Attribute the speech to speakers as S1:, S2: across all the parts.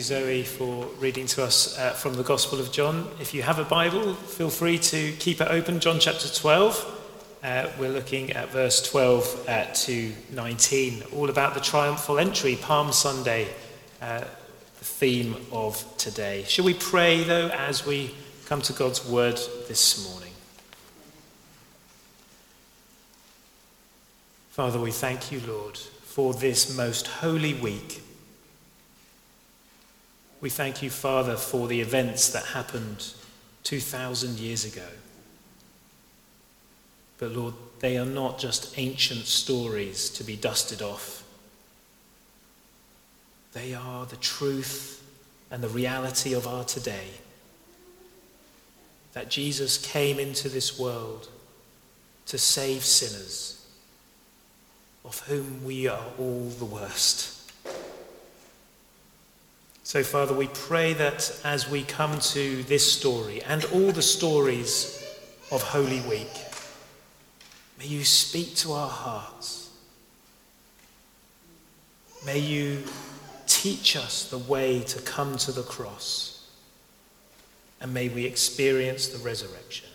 S1: Zoe for reading to us uh, from the Gospel of John. If you have a Bible, feel free to keep it open. John chapter 12. Uh, we're looking at verse 12 uh, to 19, all about the triumphal entry, Palm Sunday, uh, the theme of today. Shall we pray, though, as we come to God's word this morning? Father, we thank you, Lord, for this most holy week we thank you, Father, for the events that happened 2,000 years ago. But Lord, they are not just ancient stories to be dusted off. They are the truth and the reality of our today. That Jesus came into this world to save sinners, of whom we are all the worst. So, Father, we pray that as we come to this story and all the stories of Holy Week, may you speak to our hearts. May you teach us the way to come to the cross. And may we experience the resurrection.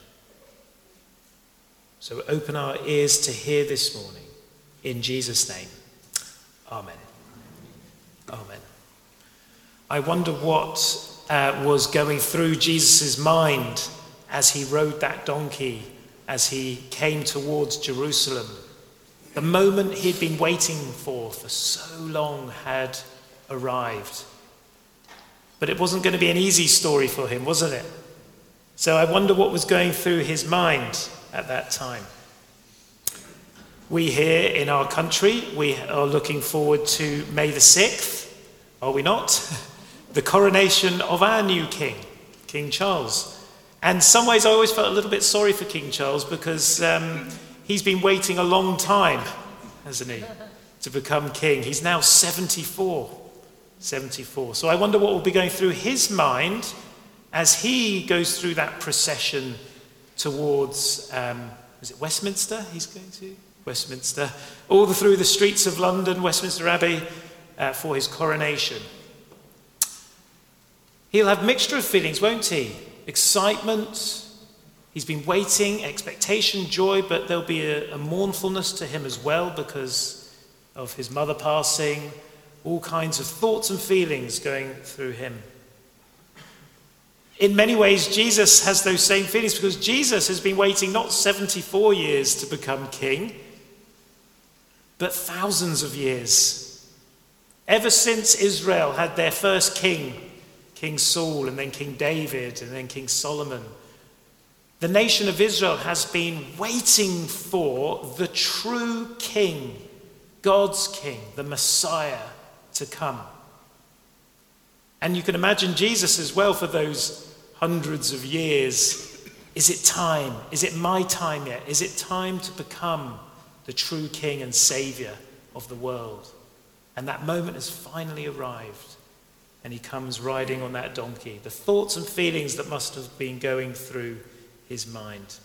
S1: So open our ears to hear this morning. In Jesus' name. Amen. Amen. I wonder what uh, was going through Jesus' mind as he rode that donkey, as he came towards Jerusalem. The moment he'd been waiting for for so long had arrived. But it wasn't going to be an easy story for him, wasn't it? So I wonder what was going through his mind at that time. We here in our country, we are looking forward to May the 6th, are we not? the coronation of our new king, King Charles. And in some ways, I always felt a little bit sorry for King Charles because um, he's been waiting a long time, hasn't he, to become king. He's now 74. 74. So I wonder what will be going through his mind as he goes through that procession towards, um, is it Westminster he's going to? Westminster. All the, through the streets of London, Westminster Abbey, uh, for his coronation. He'll have mixture of feelings, won't he? Excitement. He's been waiting, expectation, joy, but there'll be a, a mournfulness to him as well because of his mother passing, all kinds of thoughts and feelings going through him. In many ways, Jesus has those same feelings because Jesus has been waiting not 74 years to become king, but thousands of years. Ever since Israel had their first king, King Saul, and then King David, and then King Solomon. The nation of Israel has been waiting for the true king, God's king, the Messiah, to come. And you can imagine Jesus as well for those hundreds of years. Is it time? Is it my time yet? Is it time to become the true king and savior of the world? And that moment has finally arrived and he comes riding on that donkey. The thoughts and feelings that must have been going through his mind.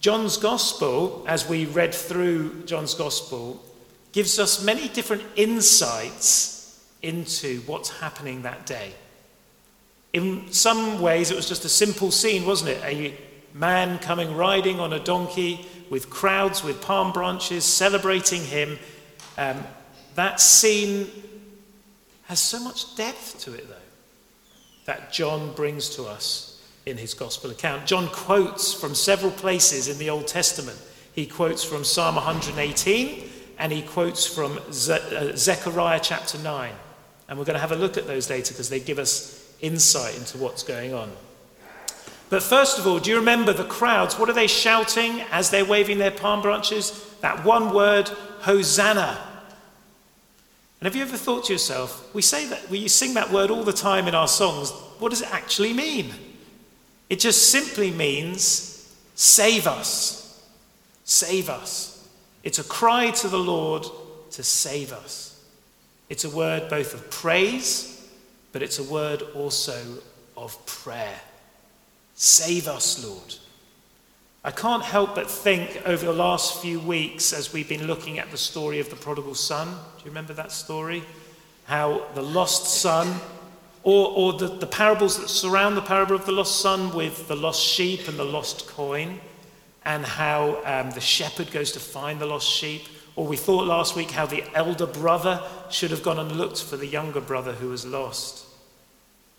S1: John's Gospel, as we read through John's Gospel, gives us many different insights into what's happening that day. In some ways, it was just a simple scene, wasn't it? A man coming riding on a donkey with crowds with palm branches celebrating him. Um, that scene has so much depth to it, though, that John brings to us in his gospel account. John quotes from several places in the Old Testament. He quotes from Psalm 118 and he quotes from Ze- uh, Zechariah chapter 9. And we're going to have a look at those later because they give us insight into what's going on. But first of all, do you remember the crowds? What are they shouting as they're waving their palm branches? That one word, Hosanna. And have you ever thought to yourself, we say that, we sing that word all the time in our songs. What does it actually mean? It just simply means save us. Save us. It's a cry to the Lord to save us. It's a word both of praise, but it's a word also of prayer. Save us, Lord. I can't help but think over the last few weeks as we've been looking at the story of the prodigal son. Do you remember that story? how the lost son, or, or the, the parables that surround the parable of the lost son with the lost sheep and the lost coin, and how um, the shepherd goes to find the lost sheep. Or we thought last week how the elder brother should have gone and looked for the younger brother who was lost.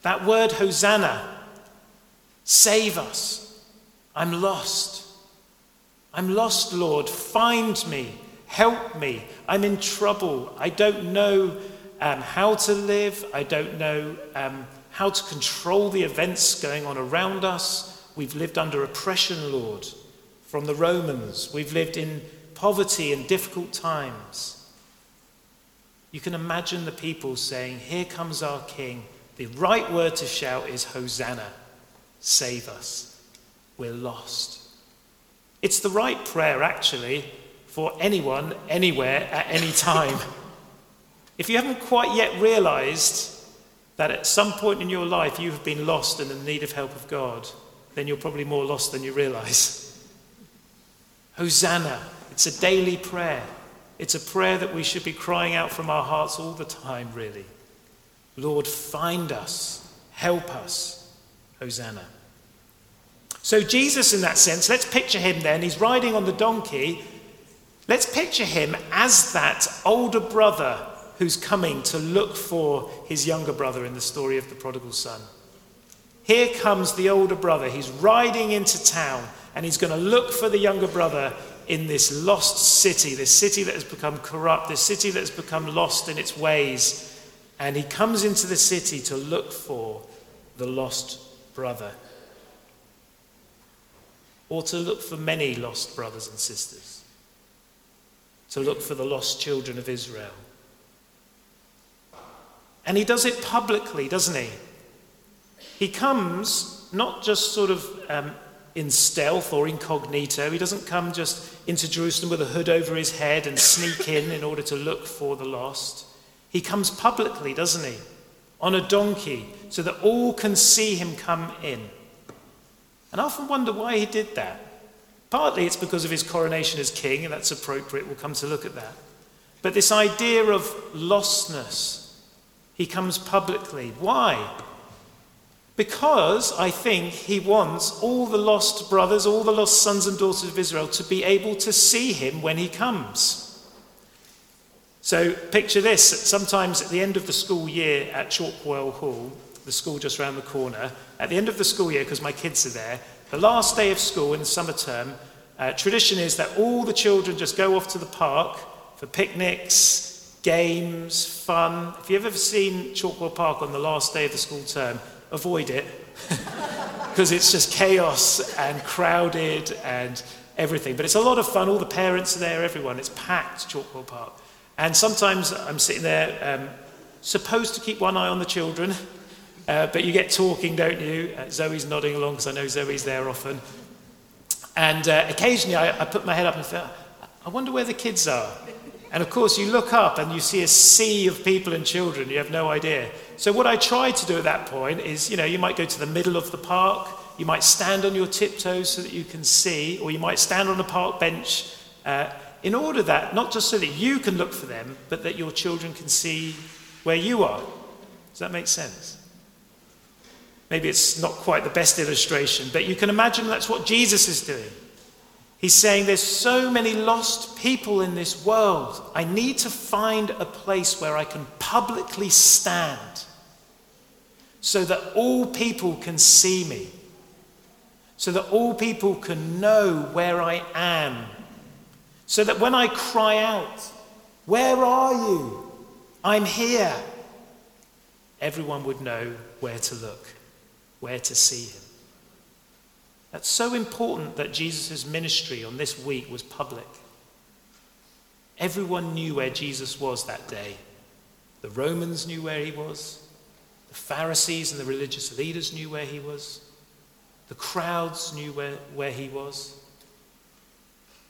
S1: That word, Hosanna, save us. I'm lost. I'm lost, Lord. Find me. Help me. I'm in trouble. I don't know um, how to live. I don't know um, how to control the events going on around us. We've lived under oppression, Lord, from the Romans. We've lived in poverty and difficult times. You can imagine the people saying, Here comes our King. The right word to shout is Hosanna. Save us. We're lost. It's the right prayer, actually, for anyone, anywhere, at any time. if you haven't quite yet realized that at some point in your life you have been lost and in need of help of God, then you're probably more lost than you realize. Hosanna. It's a daily prayer. It's a prayer that we should be crying out from our hearts all the time, really. Lord, find us, help us. Hosanna. So, Jesus, in that sense, let's picture him then. He's riding on the donkey. Let's picture him as that older brother who's coming to look for his younger brother in the story of the prodigal son. Here comes the older brother. He's riding into town and he's going to look for the younger brother in this lost city, this city that has become corrupt, this city that has become lost in its ways. And he comes into the city to look for the lost brother or to look for many lost brothers and sisters, to look for the lost children of Israel. And he does it publicly, doesn't he? He comes not just sort of um, in stealth or incognito. He doesn't come just into Jerusalem with a hood over his head and sneak in in order to look for the lost. He comes publicly, doesn't he? On a donkey, so that all can see him come in. And I often wonder why he did that. Partly it's because of his coronation as king, and that's appropriate. We'll come to look at that. But this idea of lostness, he comes publicly. Why? Because I think he wants all the lost brothers, all the lost sons and daughters of Israel to be able to see him when he comes. So picture this sometimes at the end of the school year at Chalkwell Hall, the school just around the corner, at the end of the school year, because my kids are there, the last day of school in the summer term, uh, tradition is that all the children just go off to the park for picnics, games, fun. If you've ever seen Chalkwell Park on the last day of the school term, avoid it because it's just chaos and crowded and everything. But it's a lot of fun. All the parents are there, everyone. It's packed, Chalkwell Park. And sometimes I'm sitting there, um, supposed to keep one eye on the children, uh, but you get talking, don't you? Uh, Zoe's nodding along because I know Zoe's there often. And uh, occasionally I, I, put my head up and think, I wonder where the kids are. And of course, you look up and you see a sea of people and children. You have no idea. So, what I try to do at that point is, you know, you might go to the middle of the park, you might stand on your tiptoes so that you can see, or you might stand on a park bench uh, in order that, not just so that you can look for them, but that your children can see where you are. Does that make sense? Maybe it's not quite the best illustration, but you can imagine that's what Jesus is doing. He's saying, There's so many lost people in this world. I need to find a place where I can publicly stand so that all people can see me, so that all people can know where I am, so that when I cry out, Where are you? I'm here, everyone would know where to look where to see him. That's so important that Jesus' ministry on this week was public. Everyone knew where Jesus was that day. The Romans knew where he was. The Pharisees and the religious leaders knew where he was. The crowds knew where, where he was.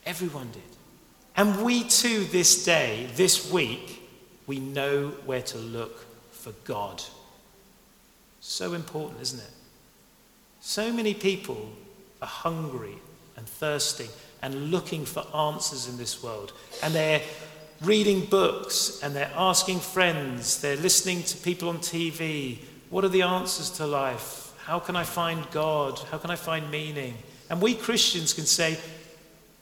S1: Everyone did. And we too, this day, this week, we know where to look for God. So important, isn't it? So many people are hungry and thirsting and looking for answers in this world. And they're reading books and they're asking friends, they're listening to people on TV. What are the answers to life? How can I find God? How can I find meaning? And we Christians can say,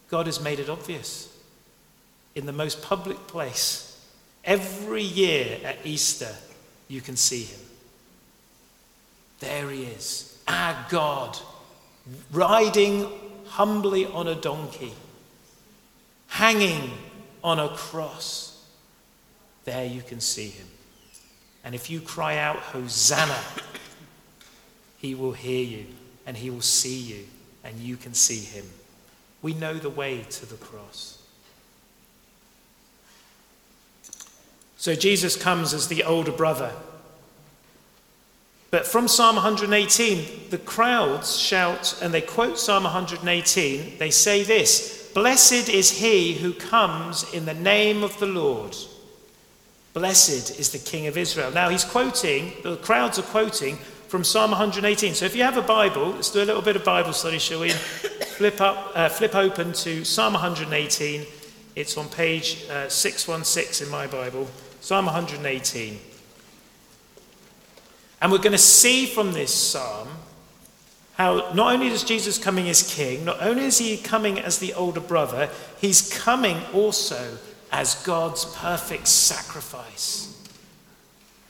S1: God has made it obvious in the most public place. Every year at Easter, you can see him. There he is, our God, riding humbly on a donkey, hanging on a cross. There you can see him. And if you cry out, Hosanna, he will hear you and he will see you and you can see him. We know the way to the cross. So Jesus comes as the older brother. But from Psalm 118, the crowds shout, and they quote Psalm 118. They say this Blessed is he who comes in the name of the Lord. Blessed is the King of Israel. Now he's quoting, the crowds are quoting from Psalm 118. So if you have a Bible, let's do a little bit of Bible study, shall we? flip, up, uh, flip open to Psalm 118. It's on page uh, 616 in my Bible. Psalm 118. And we're going to see from this psalm how not only does Jesus coming as king, not only is he coming as the older brother, he's coming also as God's perfect sacrifice,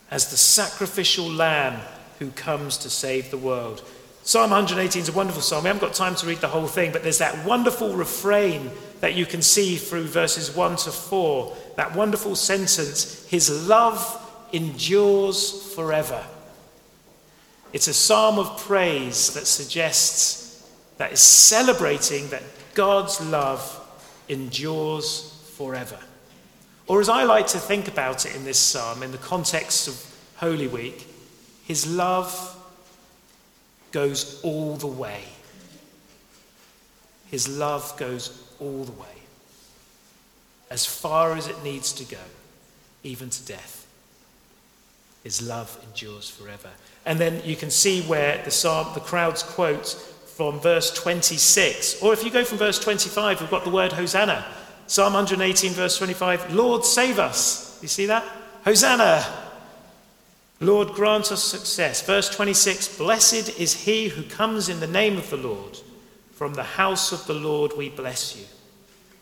S1: as the sacrificial lamb who comes to save the world. Psalm 118 is a wonderful psalm. We haven't got time to read the whole thing, but there's that wonderful refrain that you can see through verses 1 to 4. That wonderful sentence His love endures forever. It's a psalm of praise that suggests, that is celebrating that God's love endures forever. Or as I like to think about it in this psalm, in the context of Holy Week, his love goes all the way. His love goes all the way, as far as it needs to go, even to death. His love endures forever. And then you can see where the, psalm, the crowds quote from verse 26. Or if you go from verse 25, we've got the word Hosanna. Psalm 118, verse 25 Lord, save us. You see that? Hosanna. Lord, grant us success. Verse 26 Blessed is he who comes in the name of the Lord. From the house of the Lord we bless you.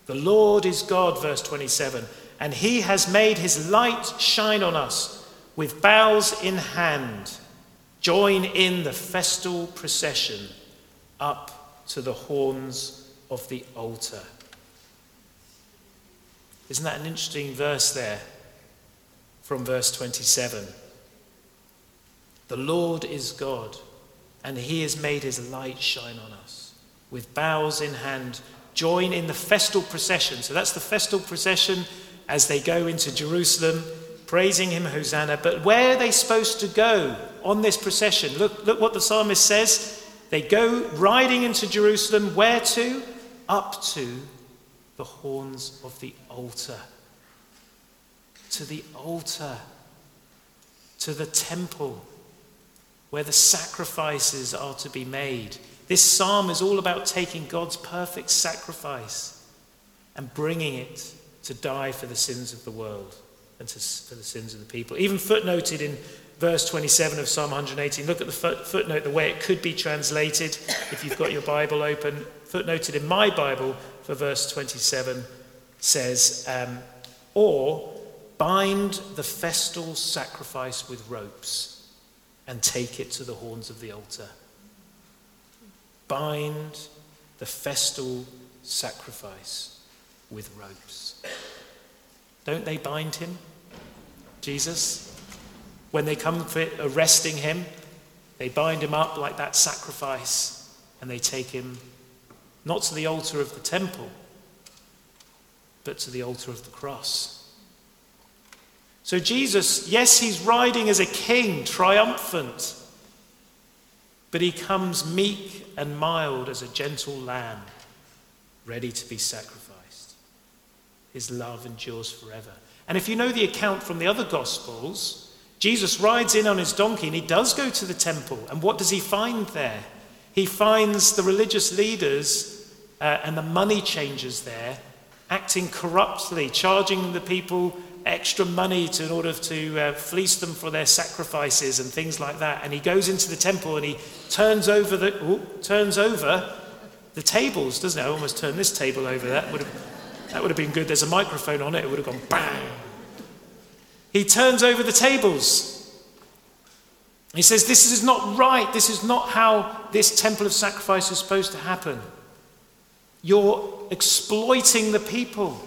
S1: The Lord is God, verse 27, and he has made his light shine on us with boughs in hand. Join in the festal procession up to the horns of the altar. Isn't that an interesting verse there from verse 27? The Lord is God, and he has made his light shine on us. With boughs in hand, join in the festal procession. So that's the festal procession as they go into Jerusalem, praising him, Hosanna. But where are they supposed to go on this procession? Look, look what the psalmist says. They go riding into Jerusalem. Where to? Up to the horns of the altar. To the altar. To the temple where the sacrifices are to be made. This psalm is all about taking God's perfect sacrifice and bringing it to die for the sins of the world and to, for the sins of the people. Even footnoted in verse 27 of Psalm 118, look at the foot, footnote, the way it could be translated if you've got your Bible open. Footnoted in my Bible for verse 27 says, um, or bind the festal sacrifice with ropes and take it to the horns of the altar. Bind the festal sacrifice with ropes. Don't they bind him, Jesus? When they come for arresting him, they bind him up like that sacrifice and they take him not to the altar of the temple, but to the altar of the cross. So, Jesus, yes, he's riding as a king, triumphant, but he comes meek and mild as a gentle lamb, ready to be sacrificed. His love endures forever. And if you know the account from the other Gospels, Jesus rides in on his donkey and he does go to the temple. And what does he find there? He finds the religious leaders uh, and the money changers there acting corruptly, charging the people extra money to, in order to uh, fleece them for their sacrifices and things like that. And he goes into the temple and he turns over the, ooh, turns over the tables, doesn't it? I almost turned this table over. That would have, that would have been good. There's a microphone on it. It would have gone bang. He turns over the tables. He says, This is not right. This is not how this temple of sacrifice is supposed to happen. You're exploiting the people.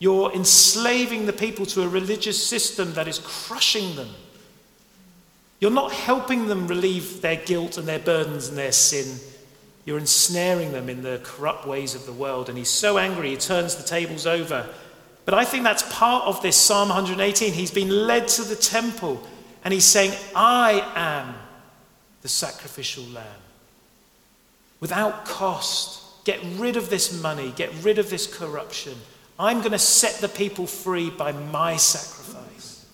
S1: You're enslaving the people to a religious system that is crushing them. You're not helping them relieve their guilt and their burdens and their sin. You're ensnaring them in the corrupt ways of the world. And he's so angry, he turns the tables over. But I think that's part of this Psalm 118. He's been led to the temple and he's saying, I am the sacrificial lamb. Without cost, get rid of this money, get rid of this corruption. I'm going to set the people free by my sacrifice.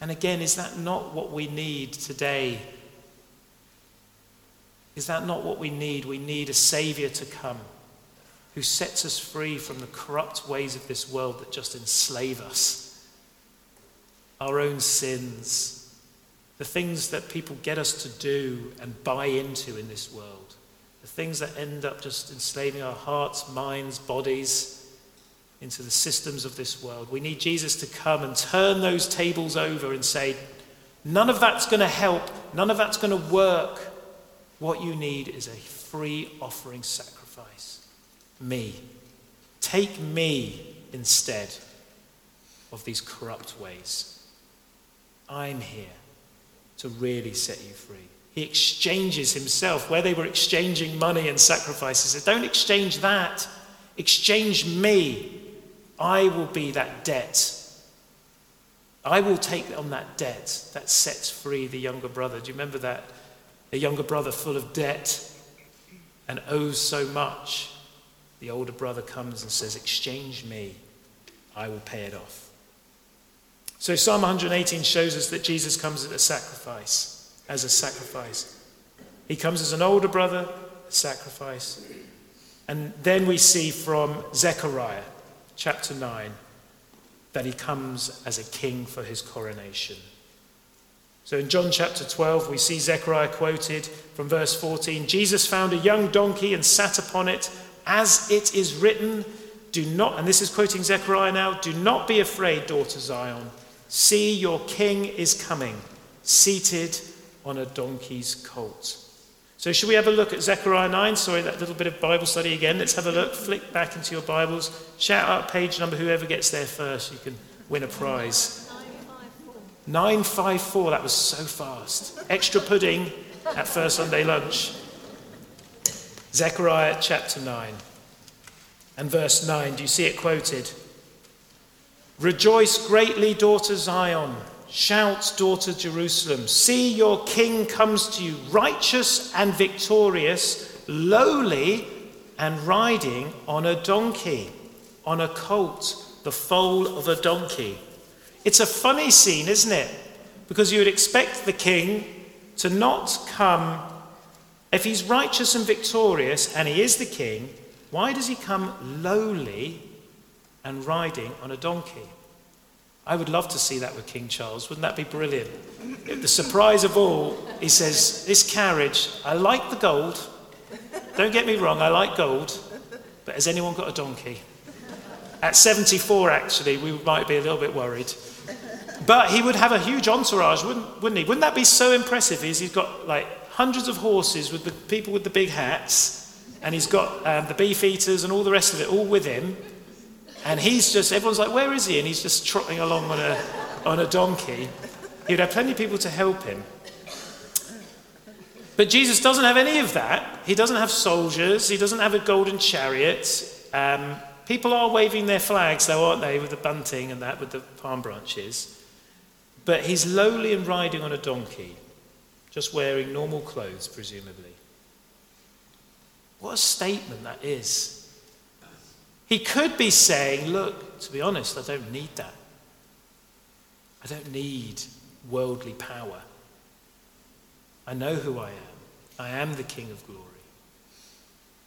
S1: And again, is that not what we need today? Is that not what we need? We need a Savior to come who sets us free from the corrupt ways of this world that just enslave us, our own sins, the things that people get us to do and buy into in this world the things that end up just enslaving our hearts, minds, bodies into the systems of this world. We need Jesus to come and turn those tables over and say, none of that's going to help, none of that's going to work. What you need is a free offering sacrifice. Me. Take me instead of these corrupt ways. I'm here to really set you free. He exchanges himself where they were exchanging money and sacrifices. Don't exchange that. Exchange me. I will be that debt. I will take on that debt that sets free the younger brother. Do you remember that? The younger brother full of debt and owes so much. The older brother comes and says, Exchange me. I will pay it off. So Psalm 118 shows us that Jesus comes as a sacrifice as a sacrifice. He comes as an older brother, a sacrifice. And then we see from Zechariah chapter 9 that he comes as a king for his coronation. So in John chapter 12, we see Zechariah quoted from verse 14 Jesus found a young donkey and sat upon it, as it is written, Do not, and this is quoting Zechariah now, do not be afraid, daughter Zion. See, your king is coming, seated on a donkey's colt. So, should we have a look at Zechariah 9? Sorry, that little bit of Bible study again. Let's have a look. Flick back into your Bibles. Shout out page number, whoever gets there first, you can win a prize. 954. 954, that was so fast. Extra pudding at first Sunday lunch. Zechariah chapter 9 and verse 9. Do you see it quoted? Rejoice greatly, daughter Zion. Shout, daughter Jerusalem, see your king comes to you, righteous and victorious, lowly and riding on a donkey, on a colt, the foal of a donkey. It's a funny scene, isn't it? Because you would expect the king to not come, if he's righteous and victorious and he is the king, why does he come lowly and riding on a donkey? I would love to see that with King Charles. Wouldn't that be brilliant? The surprise of all, he says, This carriage, I like the gold. Don't get me wrong, I like gold. But has anyone got a donkey? At 74, actually, we might be a little bit worried. But he would have a huge entourage, wouldn't, wouldn't he? Wouldn't that be so impressive? He's got like hundreds of horses with the people with the big hats, and he's got um, the beef eaters and all the rest of it all with him. And he's just, everyone's like, where is he? And he's just trotting along on a, on a donkey. He'd have plenty of people to help him. But Jesus doesn't have any of that. He doesn't have soldiers. He doesn't have a golden chariot. Um, people are waving their flags, though, aren't they, with the bunting and that, with the palm branches. But he's lowly and riding on a donkey, just wearing normal clothes, presumably. What a statement that is. He could be saying, Look, to be honest, I don't need that. I don't need worldly power. I know who I am. I am the King of glory.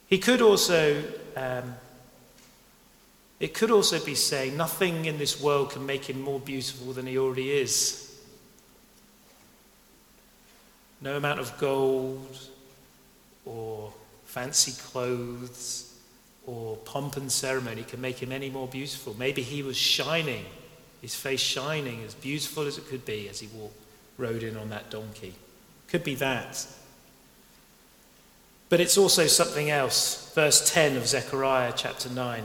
S1: He could also, um, it could also be saying, nothing in this world can make him more beautiful than he already is. No amount of gold or fancy clothes or pomp and ceremony can make him any more beautiful. Maybe he was shining, his face shining, as beautiful as it could be as he walked, rode in on that donkey. Could be that. But it's also something else. Verse 10 of Zechariah chapter 9.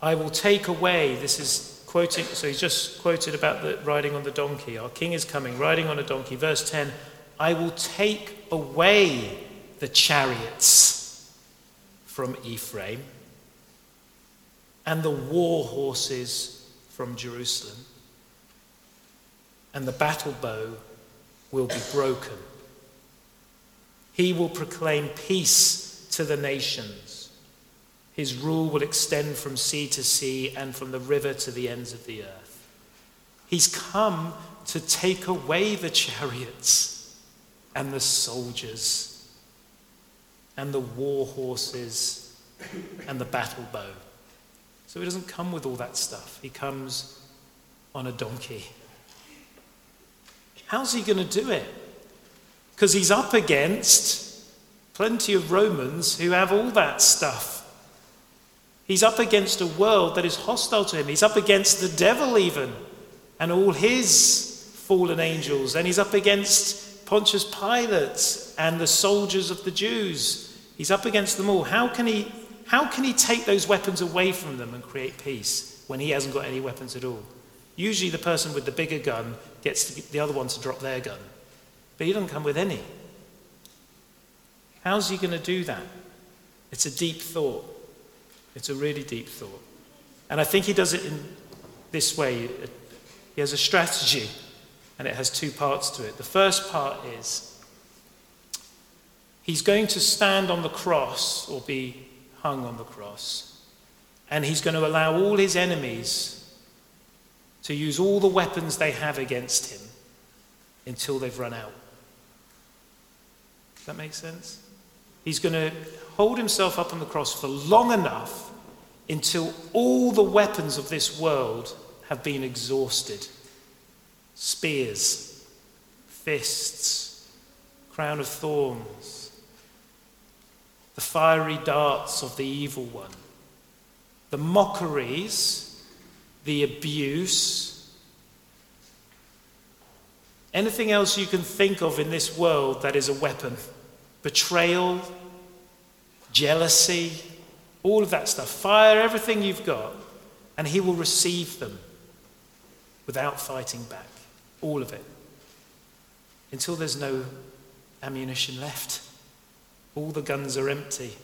S1: I will take away, this is quoting, so he's just quoted about the riding on the donkey. Our king is coming, riding on a donkey. Verse 10 I will take away the chariots from Ephraim and the war horses from Jerusalem, and the battle bow will be broken. He will proclaim peace to the nations. His rule will extend from sea to sea and from the river to the ends of the earth. He's come to take away the chariots and the soldiers and the war horses and the battle bow. So he doesn't come with all that stuff. He comes on a donkey. How's he going to do it? Because he's up against plenty of Romans who have all that stuff. He's up against a world that is hostile to him. He's up against the devil, even, and all his fallen angels. And he's up against Pontius Pilate and the soldiers of the Jews. He's up against them all. How can he, how can he take those weapons away from them and create peace when he hasn't got any weapons at all? Usually, the person with the bigger gun gets the other one to drop their gun, but he doesn't come with any. How's he going to do that? It's a deep thought. It's a really deep thought. And I think he does it in this way. He has a strategy and it has two parts to it. The first part is he's going to stand on the cross or be hung on the cross, and he's going to allow all his enemies to use all the weapons they have against him until they've run out. Does that make sense? He's going to hold himself up on the cross for long enough until all the weapons of this world have been exhausted. Spears, fists, crown of thorns, the fiery darts of the evil one, the mockeries, the abuse, anything else you can think of in this world that is a weapon? Betrayal, jealousy, all of that stuff. Fire everything you've got, and he will receive them without fighting back. All of it. Until there's no ammunition left. All the guns are empty.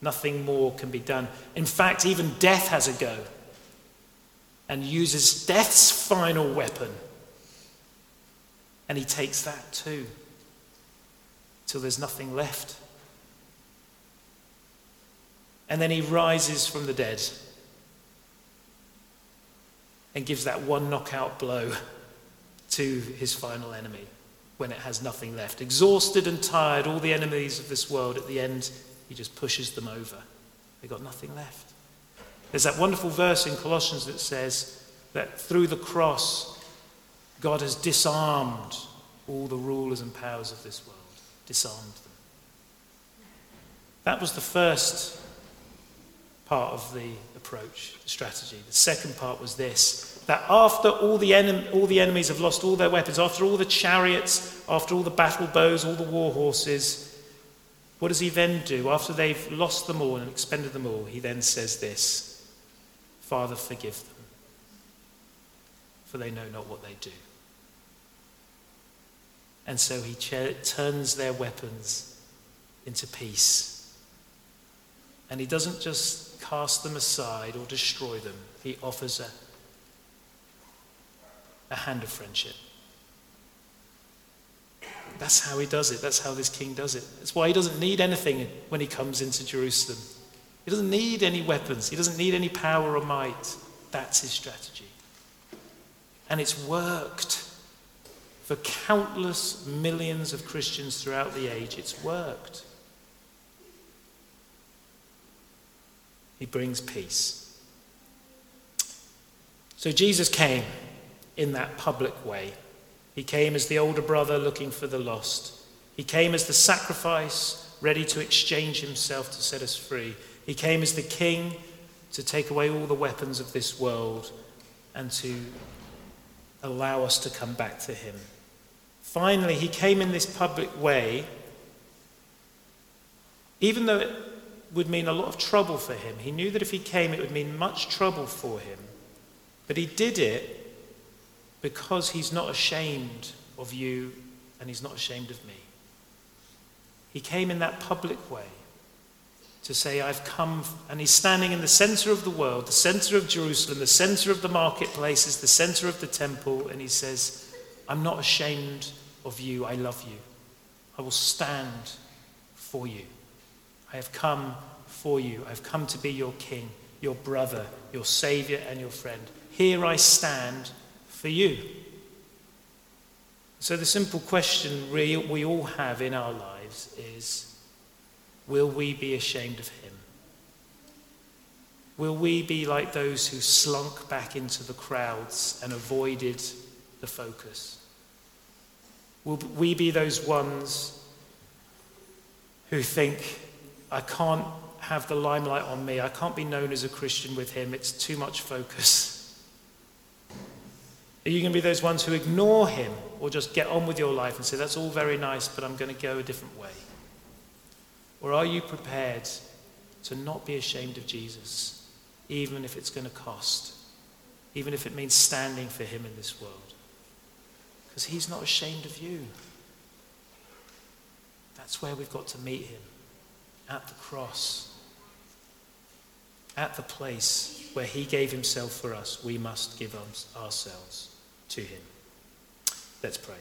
S1: Nothing more can be done. In fact, even death has a go and uses death's final weapon. And he takes that too. Till there's nothing left. And then he rises from the dead and gives that one knockout blow to his final enemy when it has nothing left. Exhausted and tired, all the enemies of this world, at the end, he just pushes them over. They've got nothing left. There's that wonderful verse in Colossians that says that through the cross, God has disarmed all the rulers and powers of this world, disarmed them. That was the first part of the approach, the strategy. The second part was this that after all the, all the enemies have lost all their weapons, after all the chariots, after all the battle bows, all the war horses, what does he then do? After they've lost them all and expended them all, he then says this Father, forgive them, for they know not what they do. And so he ch- turns their weapons into peace. And he doesn't just cast them aside or destroy them, he offers a a hand of friendship. That's how he does it. That's how this king does it. That's why he doesn't need anything when he comes into Jerusalem. He doesn't need any weapons, he doesn't need any power or might. That's his strategy. And it's worked for countless millions of Christians throughout the age. It's worked. He brings peace. So Jesus came in that public way. He came as the older brother looking for the lost. He came as the sacrifice ready to exchange himself to set us free. He came as the king to take away all the weapons of this world and to allow us to come back to him. Finally, he came in this public way, even though it would mean a lot of trouble for him. He knew that if he came, it would mean much trouble for him. But he did it because he's not ashamed of you and he's not ashamed of me. He came in that public way to say, I've come, and he's standing in the center of the world, the center of Jerusalem, the center of the marketplaces, the center of the temple, and he says, I'm not ashamed of you, I love you. I will stand for you. I have come for you. I've come to be your king, your brother, your savior, and your friend. Here I stand for you. So, the simple question we, we all have in our lives is will we be ashamed of him? Will we be like those who slunk back into the crowds and avoided the focus? Will we be those ones who think, I can't have the limelight on me, I can't be known as a Christian with him, it's too much focus? Are you going to be those ones who ignore him or just get on with your life and say, that's all very nice, but I'm going to go a different way? Or are you prepared to not be ashamed of Jesus, even if it's going to cost, even if it means standing for him in this world? Because he's not ashamed of you. That's where we've got to meet him at the cross, at the place where he gave himself for us. We must give ourselves to him. Let's pray.